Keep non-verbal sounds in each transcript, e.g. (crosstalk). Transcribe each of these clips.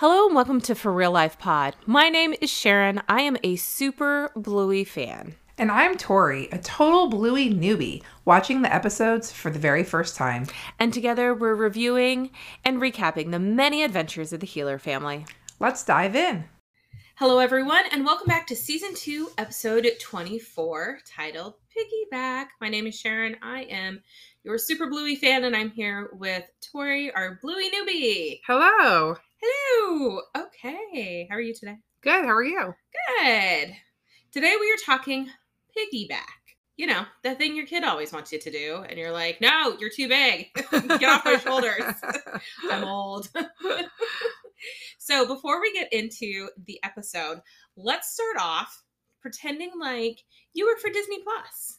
Hello and welcome to For Real Life Pod. My name is Cherin. I am a super Bluey fan. And I'm Tori, a total Bluey newbie, watching the episodes for the very first time. And together we're reviewing and recapping the many adventures of the Heeler family. Let's dive in. Hello, everyone, and welcome back to season two, episode 24, titled Piggyback. My name is Cherin. I am your super Bluey fan, and I'm here with Tori, our Bluey newbie. Hello. Hello. Okay. How are you today? Good. How are you? Good. Today we are talking piggyback. You know, the thing your kid always wants you to do, and you're like, no, you're too big. (laughs) Get off my shoulders. (laughs) I'm old. (laughs) so, before we get into the episode, let's start off pretending like you work for Disney Plus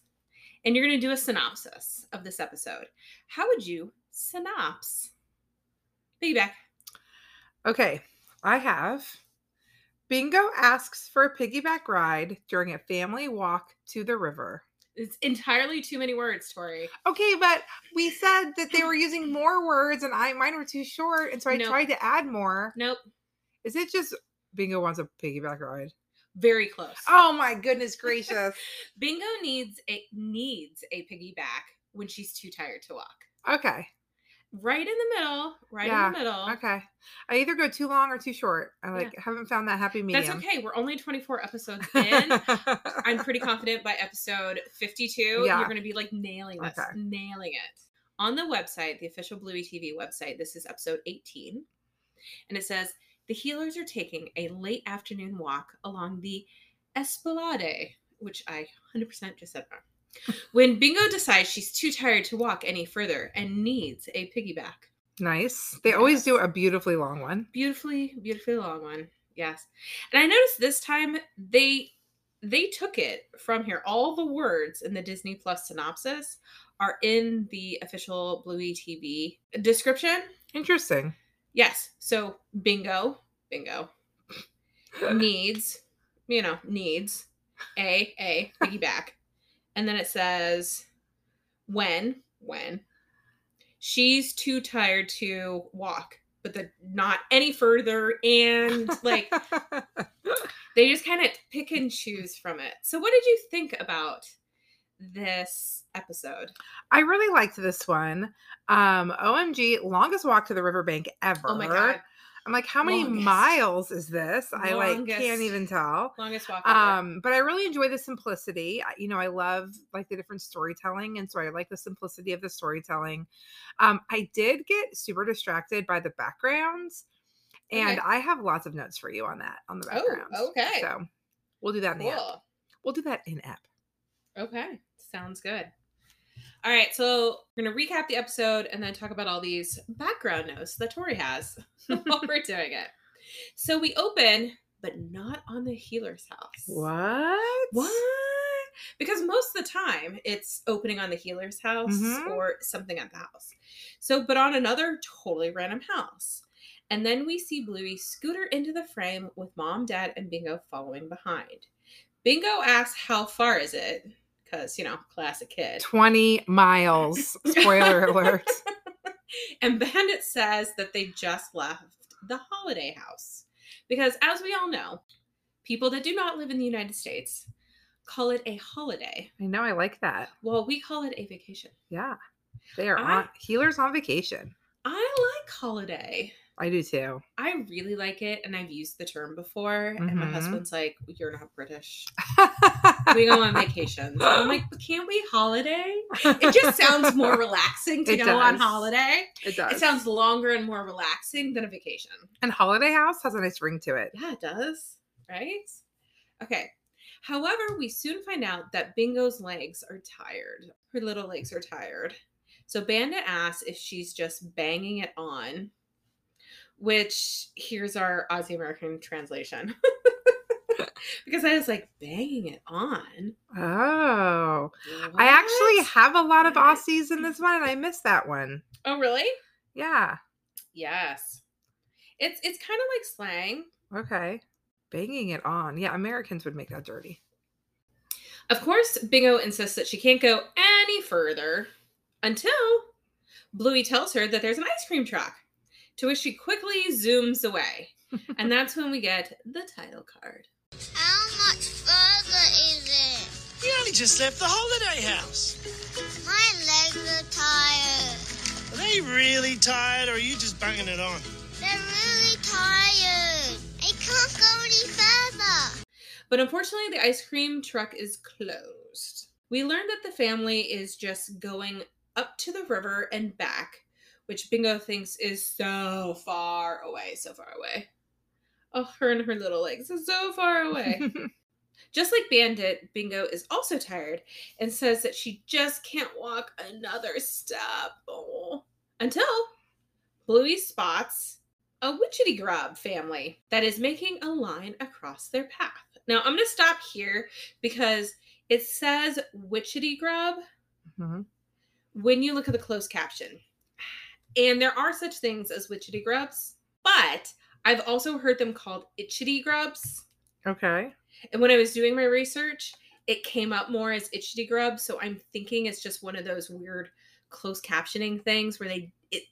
and you're going to do a synopsis of this episode. How would you synopsis? Piggyback. Okay, I have Bingo asks for a piggyback ride during a family walk to the river. It's entirely too many words, Tori. Okay, but we said that they were using more words and I mine were too short, and so I Nope. tried to add more. Nope. Is it just Bingo wants a piggyback ride? Very close. Oh my goodness gracious. (laughs) Bingo needs a needs a piggyback when she's too tired to walk. okay. Right in the middle. Right Yeah, in the middle. Okay. I either go too long or too short. I like haven't found that happy medium. That's okay. We're only 24 episodes in. I'm pretty (laughs) confident by episode 52, Yeah. you're going to be like nailing this, Okay. nailing it. On the website, the official Bluey TV website, this is episode 18. And it says the Heelers are taking a late afternoon walk along the Esplanade, which I 100% just said wrong. When Bingo decides she's too tired to walk any further and needs a piggyback. nice. They always do a beautifully long one. beautifully beautifully long one yes and i noticed this time they they took it from here all the words in the disney plus synopsis are in the official bluey tv description Interesting. yes so bingo bingo (laughs) needs you know needs a a piggyback and then it says when when she's too tired to walk but the not any further and like (laughs) they just kind of pick and choose from it so what did you think about this episode I really liked this one. Um, OMG, longest walk to the riverbank ever. oh my god I'm like, how many Longest. miles is this? I like can't even tell. longest walk. Um, but I really enjoy the simplicity. I- You know, I love like the different storytelling, and so I like the simplicity of the storytelling. Um, I did get super distracted by the backgrounds, and Okay. I have lots of notes for you on that on the Oh, backgrounds. okay. So we'll do that in the app. We'll do that in app. Okay, sounds good. All right, so we're gonna recap the episode and then talk about all these background notes that Tori has (laughs) while we're doing it. So we open, but not on the Heeler's house. What? What? Because most of the time it's opening on the Heeler's house Mhm. or something at the house. So, but on another totally random house. And then we see Bluey scooter into the frame with mom, dad, and Bingo following behind. Bingo asks, How far is it? Because, you know, classic kid. 20 miles. Spoiler (laughs) alert. And Bandit says that they just left the holiday house. Because, as we all know, people that do not live in the United States call it a holiday. I know I like that. Well, we call it a vacation. Yeah. They are I- on Heelers on vacation. I like holiday. I do too. I really like it, and I've used the term before. And my Mhm. husband's like, "You're not British. We go on vacations." And I'm like, "But (laughs) can't we holiday?" It just sounds more relaxing (laughs) to It go on holiday. it does. It sounds longer and more relaxing than a vacation. and Holiday House has a nice ring to it. Yeah, it does. Right? Okay. However, we soon find out that Bingo's legs are tired. Her little legs are tired. So Bandit asks if she's just banging it on, which here's our Aussie American translation. (laughs) because I was like, banging it on. Oh. I actually have a lot of Aussies in this one and I missed that one. Oh, really? Yeah. Yes. It's it's kind of like slang. Okay. Banging it on. Yeah, Americans would make that dirty. Of course, Bingo insists that she can't go any further until Bluey tells her that there's an ice cream truck. To which she quickly zooms away. and (laughs) that's when we get the title card. How much further is it? You only just left the holiday house. My legs are tired. Are they really tired or are you just banging it on? They're really tired. I can't go any further. But unfortunately, the ice cream truck is closed. We learned that the family is just going up to the river and back, which Bingo thinks is so far away, so far away. Oh, her and her little legs are so far away. (laughs) just like Bandit, Bingo is also tired and says that she just can't walk another step. Oh. Until Bluey spots a witchetty grub family that is making a line across their path. Now, I'm going to stop here because it says witchetty grub Mhm. when you look at the closed caption. And there are such things as witchetty grubs, but I've also heard them called itchity grubs. Okay. And when I was doing my research, it came up more as itchity grub. So I'm thinking it's just one of those weird closed captioning things where they it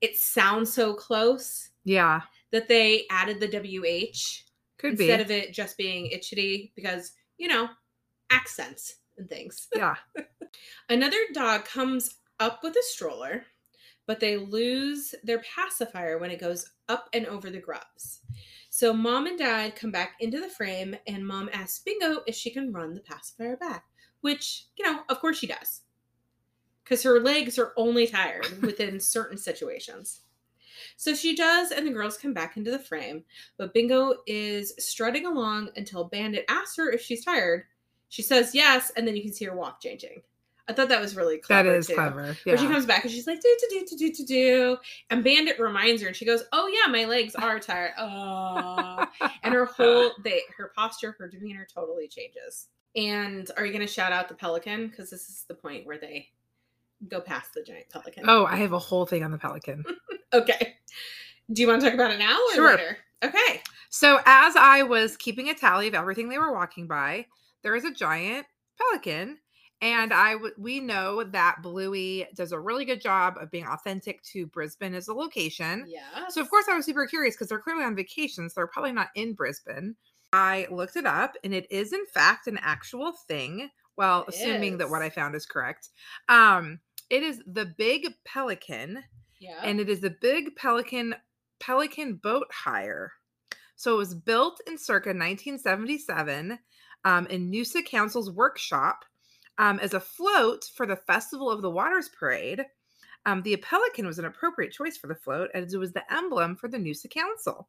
it sounds so close Yeah. that they added the WH Could be. instead of it just being itchity because, you know, accents and things. yeah. (laughs) Another dog comes up with a stroller, but they lose their pacifier when it goes up and over the grubs. So mom and dad come back into the frame, and mom asks Bingo if she can run the pacifier back, which, you know, of course she does. Because her legs are only tired (laughs) within certain situations. So she does, and the girls come back into the frame, but Bingo is strutting along until Bandit asks her if she's tired. She says yes, and then you can see her walk changing. I thought that was really clever. That is too. clever. Where she comes back and she's like, do, do, do, do, do, do, do. And Bandit reminds her and she goes, oh, yeah, my legs are tired. Oh. and her whole, (laughs) they, her posture, her demeanor totally changes. And are you going to shout out the pelican? Because this is the point where they go past the giant pelican. Oh, I have a whole thing on the pelican. (laughs) Okay. Do you want to talk about it now or Sure. later? Okay. So as I was keeping a tally of everything they were walking by, there is a giant pelican, and I w- we know that Bluey does a really good job of being authentic to Brisbane as a location. Yeah. So of course I was super curious because they're clearly on vacation, so they're probably not in Brisbane. I looked it up, and it is in fact an actual thing. Well, It assuming that what I found is correct. Um, it is the Big Pelican yeah. and it is the big pelican pelican boat hire so it was built in circa 1977 um, in noosa council's workshop um, as a float for the festival of the waters parade um, the pelican was an appropriate choice for the float as it was the emblem for the noosa council.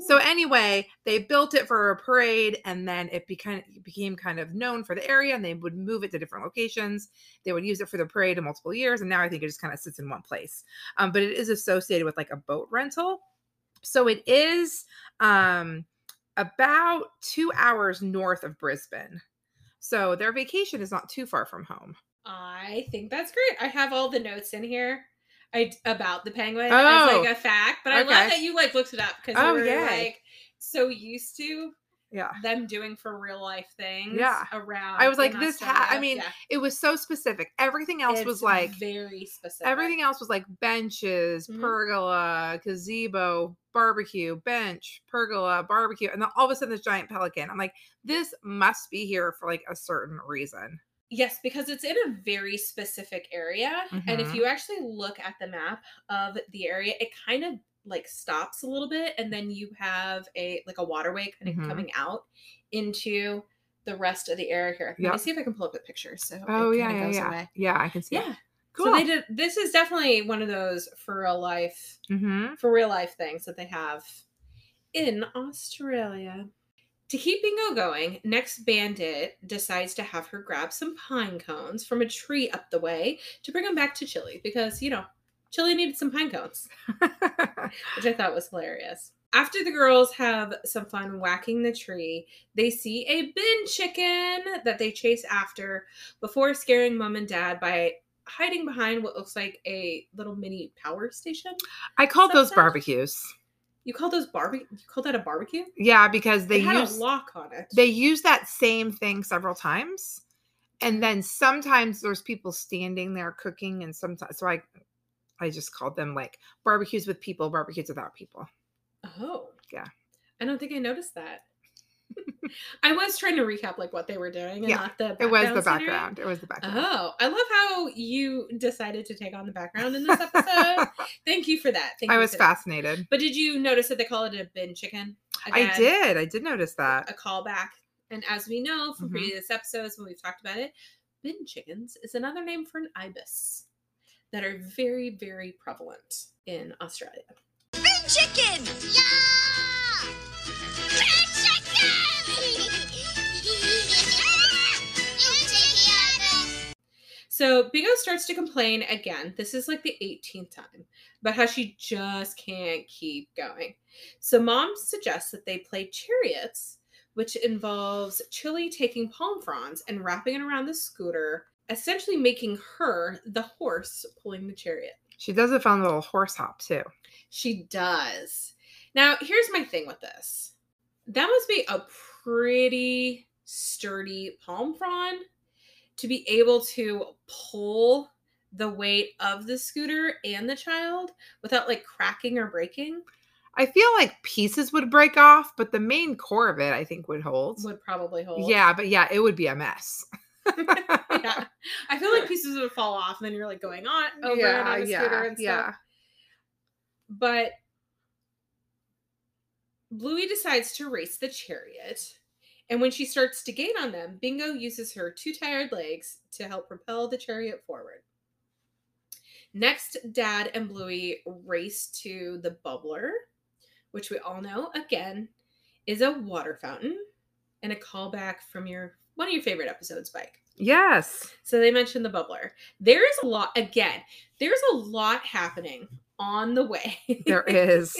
So anyway they built it for a parade and then it became, became kind of known for the area and they would move it to different locations. They would use it for the parade in multiple years and now i think it just kind of sits in one place. Um, but it is associated with like a boat rental. So it is um, about two hours north of brisbane so their vacation is not too far from home I think that's great. I have all the notes in here. I about the penguin as Oh, like a fact, but I okay. love that you like looked it up because Oh, were yay. like so used to yeah them doing for real life things. Yeah. around. I was like, this ha- I mean, Yeah. it was so specific everything else was like very specific. Everything else was like benches, Mhm. pergola, gazebo, barbecue, bench, pergola, barbecue, and then all of a sudden this giant pelican. I'm like, this must be here for like a certain reason. Yes, because it's in a very specific area. And if Mhm. you actually look at the map of the area, it kind of like stops a little bit and then you have a like a waterway kind of Mhm. coming out into the rest of the area here. Let me see if I can pull up a picture. So Oh it yeah, yeah, goes yeah. away. Yeah, I can see. Yeah. it. Cool. So they did this is definitely one of those for real life mm-hmm. for real life things that they have in Australia. To keep Bingo going, next bandit decides to have her grab some pine cones from a tree up the way to bring them back to Chili because, you know, Chili needed some pine cones, (laughs) (laughs) which I thought was hilarious. After the girls have some fun whacking the tree, they see a bin chicken that they chase after before scaring mom and dad by hiding behind what looks like a little mini power station. I called that those barbecues. You call those barbecue? You call that a barbecue? Yeah, because they use a lock on it. they use that same thing several times. And then sometimes there's people standing there cooking and sometimes so I I just called them like barbecues with people, barbecues without people. Oh. Yeah. I don't think I noticed that. (laughs) I was trying to recap like what they were doing and Yeah, not the It was the background scenery. It was the background. Oh, I love how you decided to take on the background in this episode. (laughs) Thank you for that. Thank I was for that. fascinated. But did you notice that they call it a bin chicken? I did. I did notice that. A callback. And as we know from Mhm. previous episodes when we've talked about it, bin chickens is another name for an ibis that are very, very prevalent in Australia. Bin chicken! Yeah! Bin chicken! you take it, So Bingo starts to complain again. This is like the 18th time about how she just can't keep going. So mom suggests that they play chariots, which involves Chili taking palm fronds and wrapping it around the scooter, essentially making her the horse pulling the chariot. She does a fun little horse hop too. She does. Now, here's my thing with this. That must be a pretty sturdy palm frond to be able to pull the weight of the scooter and the child without like cracking or breaking I feel like pieces would break off, but the main core of it I think would hold. would probably hold. Yeah, but yeah, it would be a mess. (laughs) (laughs) yeah. (laughs) I feel like pieces would fall off and then you're like going on over and on a scooter and stuff. yeah. But Bluey decides to race the chariot. And when she starts to gain on them, Bingo uses her two tired legs to help propel the chariot forward. Next, Dad and Bluey race to the bubbler, which we all know, again, is a water fountain and a callback from your one of your favorite episodes, Spike. Yes. So they mentioned the bubbler. There is a lot, again, there's a lot happening on the way. There (laughs) is.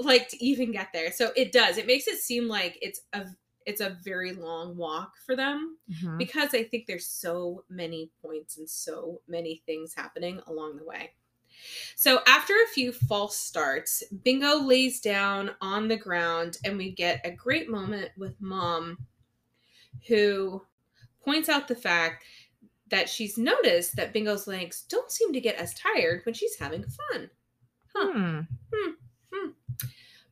like to even get there. So it does. It makes it seem like it's a it's a very long walk for them Mhm. because I think there's so many points and so many things happening along the way. So after a few false starts, Bingo lays down on the ground and we get a great moment with mom who points out the fact that she's noticed that Bingo's legs don't seem to get as tired when she's having fun. Huh. Hmm.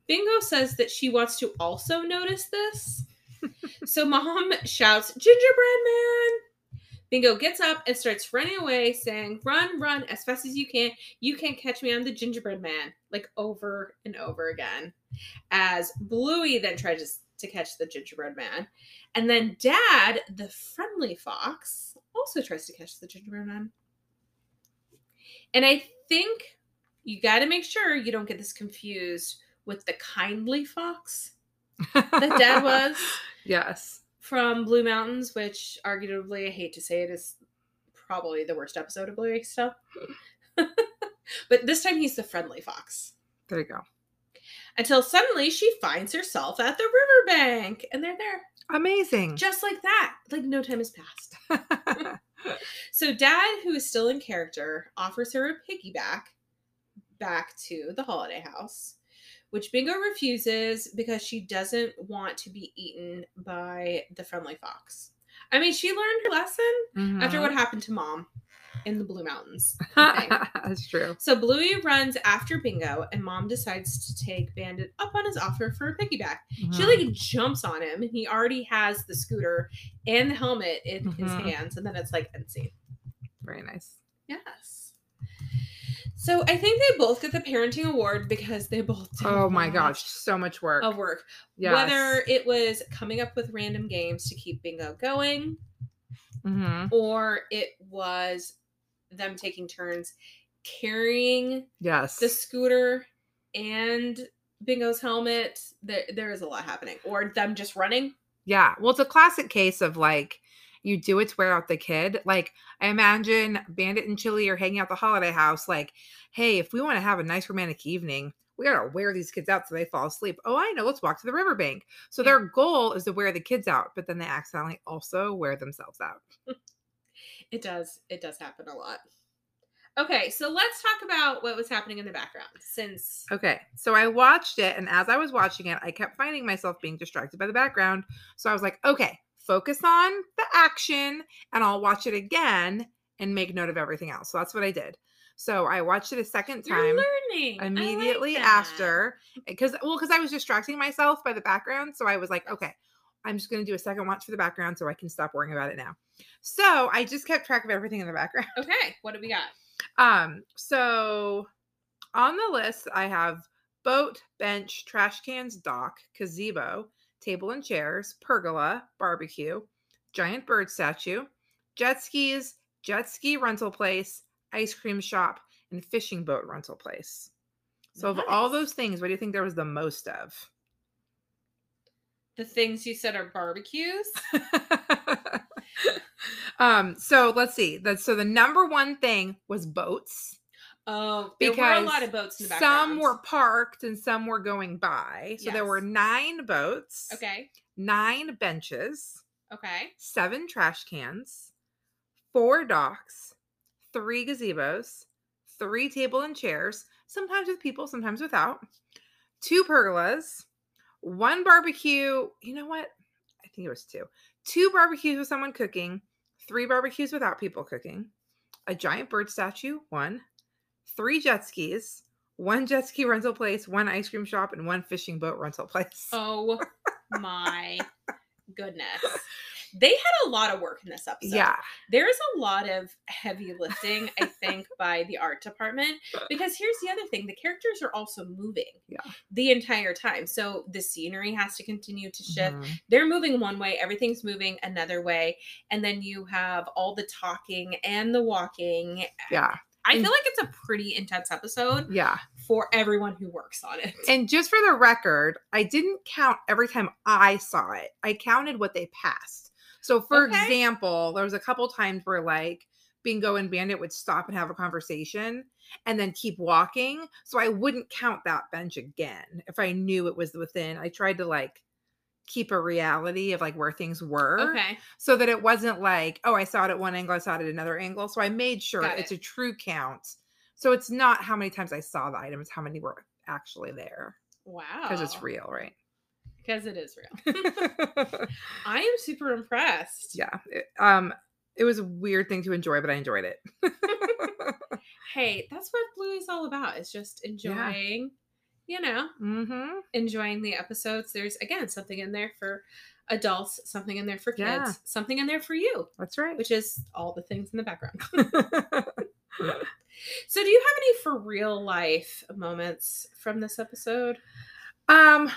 Bingo says that she wants to also notice this. (laughs) so mom shouts, Gingerbread Man! Bingo gets up and starts running away, saying, Run, run as fast as you can. You can't catch me. I'm the gingerbread man. Like over and over again. As Bluey then tries to catch the gingerbread man. And then Dad, the friendly fox, also tries to catch the gingerbread man. And I think you got to make sure you don't get this confused with the kindly fox that Dad (laughs) was Yes. from Blue Mountains, which arguably I hate to say it is probably the worst episode of Bluey stuff. (laughs) (laughs) but this time he's the friendly fox. There you go. Until suddenly she finds herself at the riverbank and they're there. Amazing. Just like that. Like no time has passed. (laughs) So Dad, who is still in character, offers her a piggyback back to the holiday house, which Bingo refuses because she doesn't want to be eaten by the friendly fox. I mean, she learned her lesson after Mhm. what happened to mom in the Blue Mountains. (laughs) That's true. So Bluey runs after Bingo, and mom decides to take Bandit up on his offer for a piggyback. She Mhm. like jumps on him, and he already has the scooter and the helmet in his Mhm. hands, and then it's like scene. Very nice. Yes. So I think they both get the parenting award because they both did Oh my gosh, so much work. of work. Yes. Whether it was coming up with random games to keep Bingo going, Mhm. or it was them taking turns carrying Yes. the scooter and Bingo's helmet. There, there is a lot happening. Or them just running. Yeah. Well, it's a classic case of like you do it to wear out the kid. Like I imagine Bandit and Chili are hanging out the holiday house. Like, hey, if we want to have a nice romantic evening, we gotta wear these kids out so they fall asleep. Oh, I know. Let's walk to the riverbank. So Yeah. their goal is to wear the kids out, but then they accidentally also wear themselves out. (laughs) It does. It does happen a lot. Okay, so let's talk about what was happening in the background since Okay. So I watched it, and as I was watching it, I kept finding myself being distracted by the background. So I was like, okay, focus on the action, and I'll watch it again and make note of everything else. So that's what I did. So I watched it a second You're time learning I like immediately after because well because I was distracting myself by the background. So I was like, okay, I'm just gonna do a second watch for the background so I can stop worrying about it now. So I just kept track of everything in the background. (laughs) Okay, what do we got? Um, so on the list, I have boat, bench, trash cans, dock, gazebo, table and chairs, pergola, barbecue, giant bird statue, jet skis, jet ski rental place, ice cream shop, and fishing boat rental place. So of all those things, what do you think there was the most of? The things you said are barbecues. (laughs) um, so let's see. That's so the number one thing was boats. Oh, there were a lot of boats in the background. Some were parked and some were going by. So there were nine boats, Okay. nine benches, Okay. seven trash cans, four docks, three gazebos, three table and chairs, sometimes with people, sometimes without, two pergolas, one barbecue. You know what? I think it was two. Two barbecues with someone cooking, three barbecues without people cooking, a giant bird statue, one, three jet skis, one jet ski rental place, one ice cream shop, and one fishing boat rental place. Oh my (laughs) goodness. They had a lot of work in this episode. yeah. There's a lot of heavy lifting, I think, (laughs) by the art department. Because here's the other thing the characters are also moving Yeah. the entire time. So the scenery has to continue to shift. Mhm. They're moving one way, everything's moving another way. And then you have all the talking and the walking. Yeah. I feel like it's a pretty intense episode Yeah. for everyone who works on it. And just for the record, I didn't count every time I saw it. I counted what they passed. So, for Okay. example, there was a couple times where like Bingo and Bandit would stop and have a conversation and then keep walking. So I wouldn't count that bench again if I knew it was within. I tried to like keep a reality of like where things were Okay. so that it wasn't like, oh, I saw it at one angle, I saw it at another angle. So I made sure Got it's a true count. So it's not how many times I saw the item, it's how many were actually there Wow. because it's real, right? Because it is real. (laughs) I am super impressed. yeah. It, um, it was a weird thing to enjoy, but I enjoyed it. (laughs) Hey, that's what Blue is all about. It's just enjoying, you know, mm-hmm. enjoying the episodes. There's again something in there for adults, something in there for kids, Yeah. something in there for you, That's right. which is all the things in the background. (laughs) so, do you have any for real life moments from this episode? um,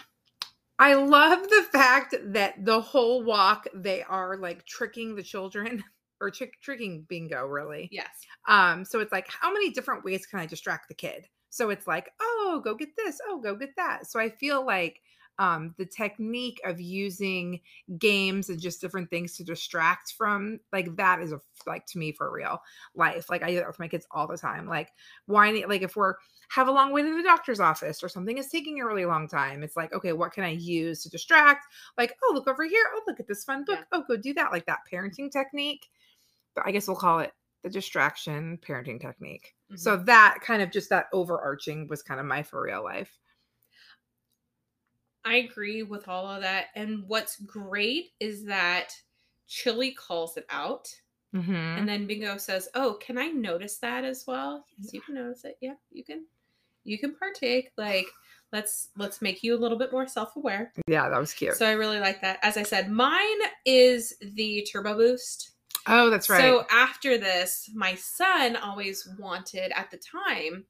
I love the fact that the whole walk they are like tricking the children (laughs) or trick tricking Bingo, really. Yes. Um, so it's like, how many different ways can I distract the kid? So it's like, oh, go get this, oh, go get that. So I feel like um the technique of using games and just different things to distract from like that is a like to me for real life like i do that with my kids all the time like why like if we're have a long way to the doctor's office or something is taking a really long time it's like okay what can i use to distract? Like oh look over here oh look at this fun book oh go do that like that parenting technique but i guess we'll call it the distraction parenting technique. So that kind of just that overarching was kind of my for real life I agree with all of that. And what's great is that Chili calls it out. mm-hmm. And then Bingo says, "Oh, can I notice that as well?" Yes, you can notice it. Yeah, you can. You can partake. Like, let's let's make you a little bit more self-aware. yeah that was cute So I really like that. As I said, mine is the turbo boost. oh that's right So after this, my son always wanted at the time.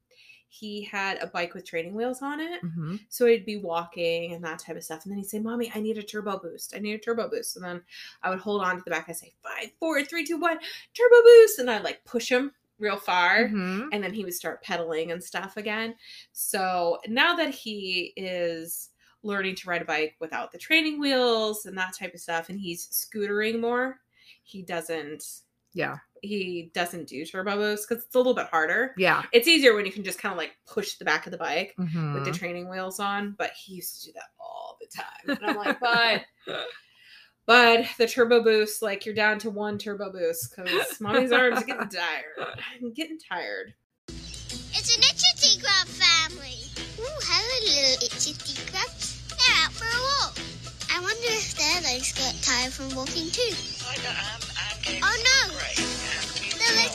He had a bike with training wheels on it. Mhm. So he'd be walking and that type of stuff. And then he'd say, Mommy, I need a turbo boost. I need a turbo boost. And then I would hold on to the back. I'd say, Five, four, three, two, one, turbo boost. And I'd like push him real far. Mhm. And then he would start pedaling and stuff again. So now that he is learning to ride a bike without the training wheels and that type of stuff, and he's scootering more, he doesn't. yeah He doesn't do turbo boost because it's a little bit harder. yeah It's easier when you can just kind of like push the back of the bike with Mhm. the training wheels on, but he used to do that all the time. And I'm like, but (laughs) but the turbo boost, like you're down to one turbo boost because mommy's arms are getting tired. I'm getting tired. It's an Itchy Crab family. Ooh, hello, little Itchy Crabs. They're out for a walk. I wonder if their legs get tired from walking too. I, I'm, I'm getting Oh no! great.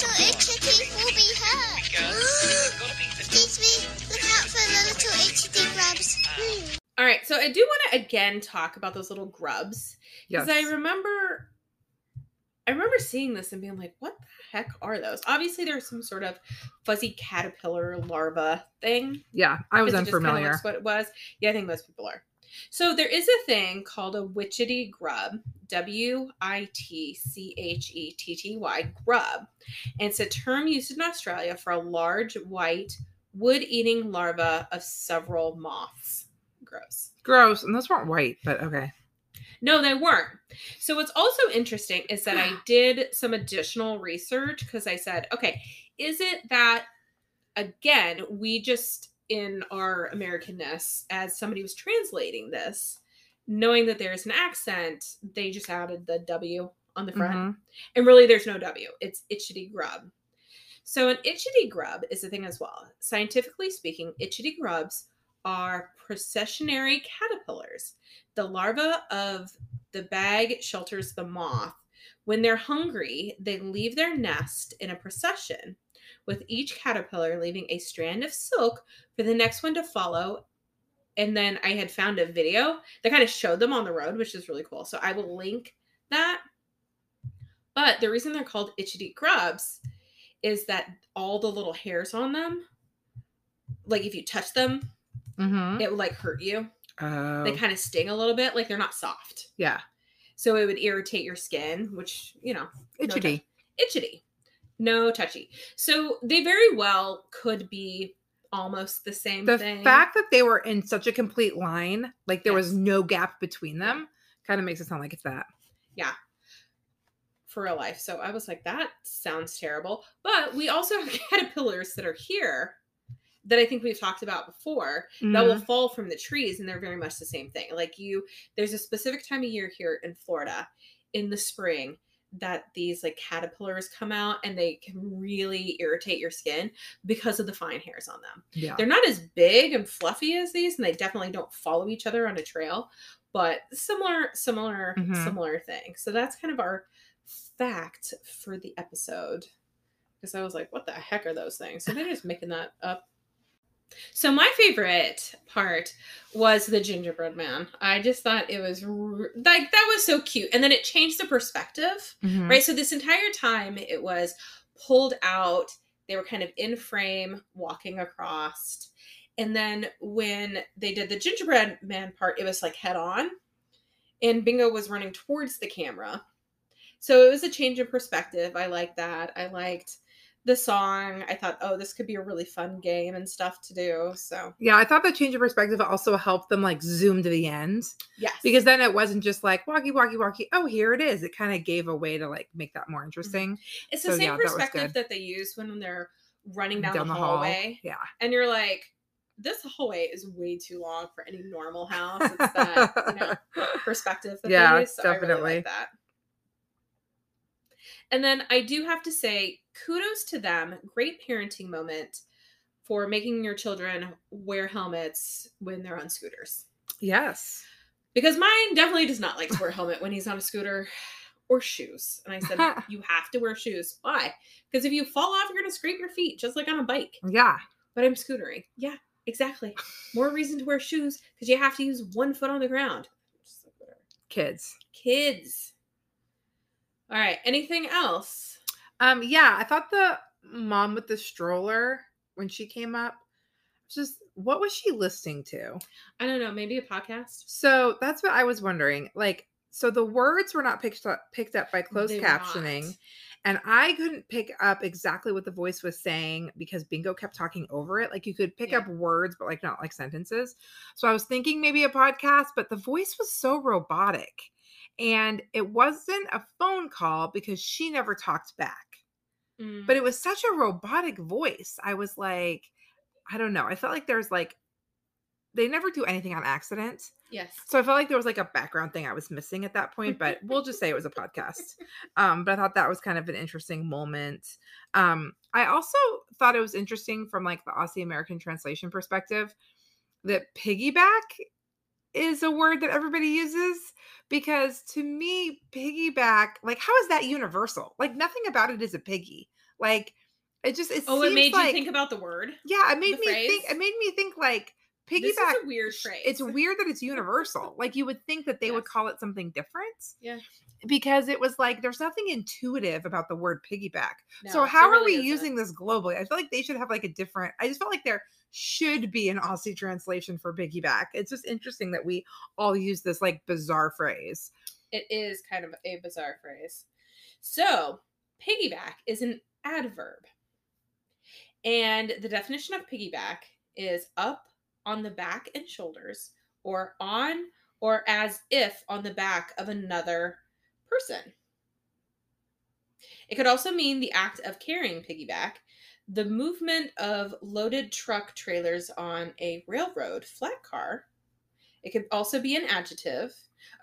Their legs little itchy teeth will be hurt. Excuse me, look out for the little itchity grubs. Hmm. All right, so I do want to again talk about those little grubs Yes. because I remember, I remember seeing this and being like, "What the heck are those?" Obviously, there's some sort of fuzzy caterpillar larva thing. yeah, I was just kinda unfamiliar. what it was. Yeah, I think most people are. So there is a thing called a witchetty grub, W I T C H E T T Y grub. And it's a term used in Australia for a large white wood eating larva of several moths. Gross. Gross. And those weren't white, but okay. No, they weren't. So what's also interesting is that I (gasps) did some additional research because I said, okay, is it that again, we just in our Americanness, as somebody was translating this, knowing that there's an accent, they just added the W on the front. Mhm. And really there's no W. It's itchity grub. So an itchity grub is a thing as well. Scientifically speaking, itchity grubs are processionary caterpillars. The larva of the bag shelters the moth. When they're hungry, they leave their nest in a procession, with each caterpillar leaving a strand of silk for the next one to follow. And then I had found a video that kind of showed them on the road, which is really cool. So I will link that. But the reason they're called itchy grubs is that all the little hairs on them, like if you touch them, Mhm. it would like hurt you. Oh. They kind of sting a little bit, like they're not soft. yeah. So it would irritate your skin, which, you know, Itchy. itchy. No touchy. So they very well could be almost the same the thing. fact that they were in such a complete line, like there was no gap between them, kind of makes it sound like it's that. Yeah. For real life. So I was like, that sounds terrible. But we also (laughs) have caterpillars that are here that I think we've talked about before that will Mhm. fall from the trees and they're very much the same thing. Like you there's a specific time of year here in Florida in the spring that these like caterpillars come out and they can really irritate your skin because of the fine hairs on them. yeah. They're not as big and fluffy as these and they definitely don't follow each other on a trail, but similar similar Mhm. similar thing. So that's kind of our fact for the episode. Because I was like, what the heck are those things? So they're just making that up. So my favorite part was the gingerbread man. I just thought it was r- like that was so cute, and then it changed the perspective, Mhm. right? So this entire time it was pulled out. They were kind of in frame, walking across, and then when they did the gingerbread man part, it was like head on, and Bingo was running towards the camera. So it was a change in perspective. I liked that. I liked the song. I thought, oh, this could be a really fun game and stuff to do. So Yeah, I thought the change of perspective also helped them like zoom to the end yes, because then it wasn't just like walkie walkie walkie. Oh, here it is. It kind of gave a way to like make that more mm-hmm. interesting it's the so, same yeah, perspective good. that they use when they're running down, down the, the hall. hallway, Yeah, and you're like, this hallway is way too long for any normal house. It's that you know (laughs) perspective that Yeah, they use. So I really definitely. like that. And then I do have to say, kudos to them. Great parenting moment for making your children wear helmets when they're on scooters. yes. Because mine definitely does not like to wear a helmet when he's on a scooter or shoes. And I said, (laughs) you have to wear shoes. Why? Because if you fall off, you're going to scrape your feet, just like on a bike. Yeah. But I'm scootering. Yeah, exactly. (sighs) More reason to wear shoes because you have to use one foot on the ground. Just like whatever. Kids. Kids. All right. Anything else? Um, yeah, I thought the mom with the stroller when she came up, just what was she listening to? I don't know. Maybe a podcast. So that's what I was wondering. Like, so the words were not picked up picked up by closed They were captioning, not. and I couldn't pick up exactly what the voice was saying because Bingo kept talking over it. Like you could pick Yeah. up words, but like not like sentences. So I was thinking maybe a podcast, but the voice was so robotic. And it wasn't a phone call because she never talked back Mm. but it was such a robotic voice. I was like, I don't know. I felt like there's like, they never do anything on accident. yes. So I felt like there was like a background thing I was missing at that point, but we'll just say it was a podcast. (laughs) Um, but I thought that was kind of an interesting moment. Um, I also thought it was interesting from like the Aussie American translation perspective that piggyback is a word that everybody uses because to me, piggyback, like, how is that universal? Like, nothing about it is a piggy. Like it just it Oh, it made like, you think about the word. Yeah, it made me think. It made me think like piggyback. This is a weird phrase. It's weird that it's universal. like you would think that they would call it something different. Yeah. Because it was like there's nothing intuitive about the word piggyback. so how there are really we isn't. using this globally? I feel like they should have like a different. I just felt like there should be an Aussie translation for piggyback. It's just interesting that we all use this like bizarre phrase. It is kind of a bizarre phrase. So, piggyback is an adverb. And the definition of piggyback is up on the back and shoulders, or on or as if on the back of another person. It could also mean the act of carrying piggyback, the movement of loaded truck trailers on a railroad flat car. It could also be an adjective.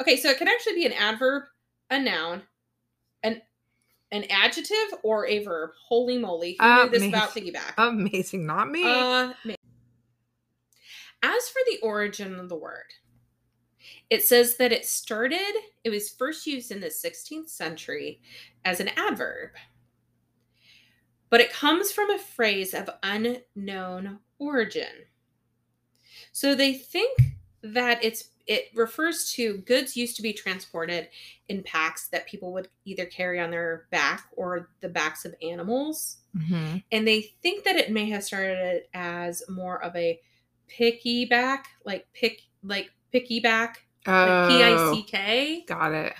Okay, so it can actually be an adverb, a noun, an an adjective, or a verb. Holy moly! Who knew this about piggyback? Amazing, not me. Uh, As for the origin of the word, it says that it started, it was first used in the 16th century as an adverb. But it comes from a phrase of unknown origin. So they think that it's it refers to goods used to be transported in packs that people would either carry on their back or the backs of animals Mhm. and they think that it may have started as more of a piggyback, like pick, like piggyback, like oh. P I Oh, C K. got it.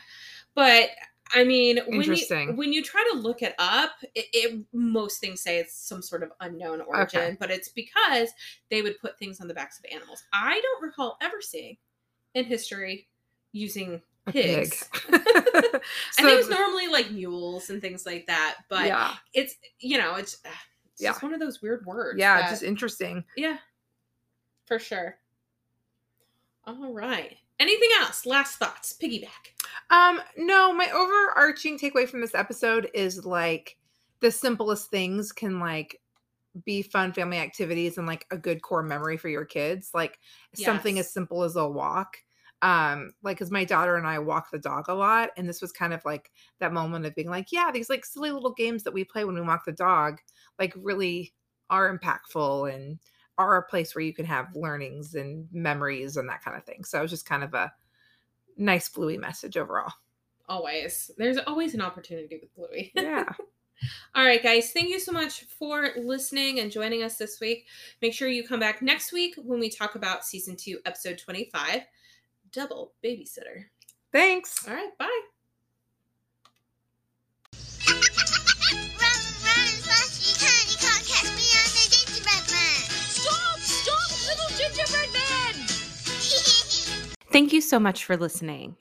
But I mean, when you Interesting. when you try to look it up, it, it most things say it's some sort of unknown origin, Okay. but it's because they would put things on the backs of animals. I don't recall ever seeing in history using A pig. pigs. (laughs) (laughs) so, I think it was normally like mules and things like that, but yeah, it's you know it's, it's Yeah. just one of those weird words. yeah, that- just interesting. yeah, for sure. All right. Anything else? Last thoughts. Piggyback. Um, no, my overarching takeaway from this episode is like the simplest things can like be fun family activities and like a good core memory for your kids. Like something as simple as a walk. Um, like because my daughter and I walk the dog a lot, and this was kind of like that moment of being like, yeah, these like silly little games that we play when we walk the dog, like really are impactful and are a place where you can have learnings and memories and that kind of thing. So it was just kind of a nice bluey message overall. Always. There's always an opportunity with Bluey. Yeah. (laughs) All right, guys. Thank you so much for listening and joining us this week. Make sure you come back next week when we talk about season two, episode 25 Double Babysitter. Thanks. All right. Bye. Thank you so much for listening.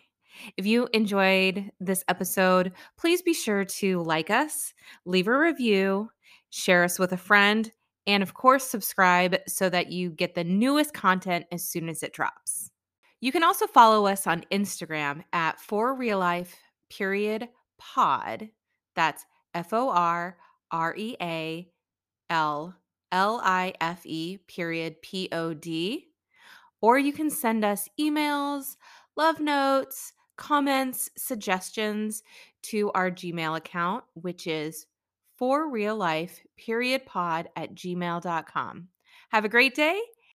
If you enjoyed this episode, please be sure to like us, leave a review, share us with a friend, and of course, subscribe so that you get the newest content as soon as it drops. You can also follow us on Instagram at for real life period pod. That's F O R R E A L L I F E period P O D or you can send us emails, love notes, comments, suggestions to our Gmail account, which is for real life period pod at gmail.com. Have a great day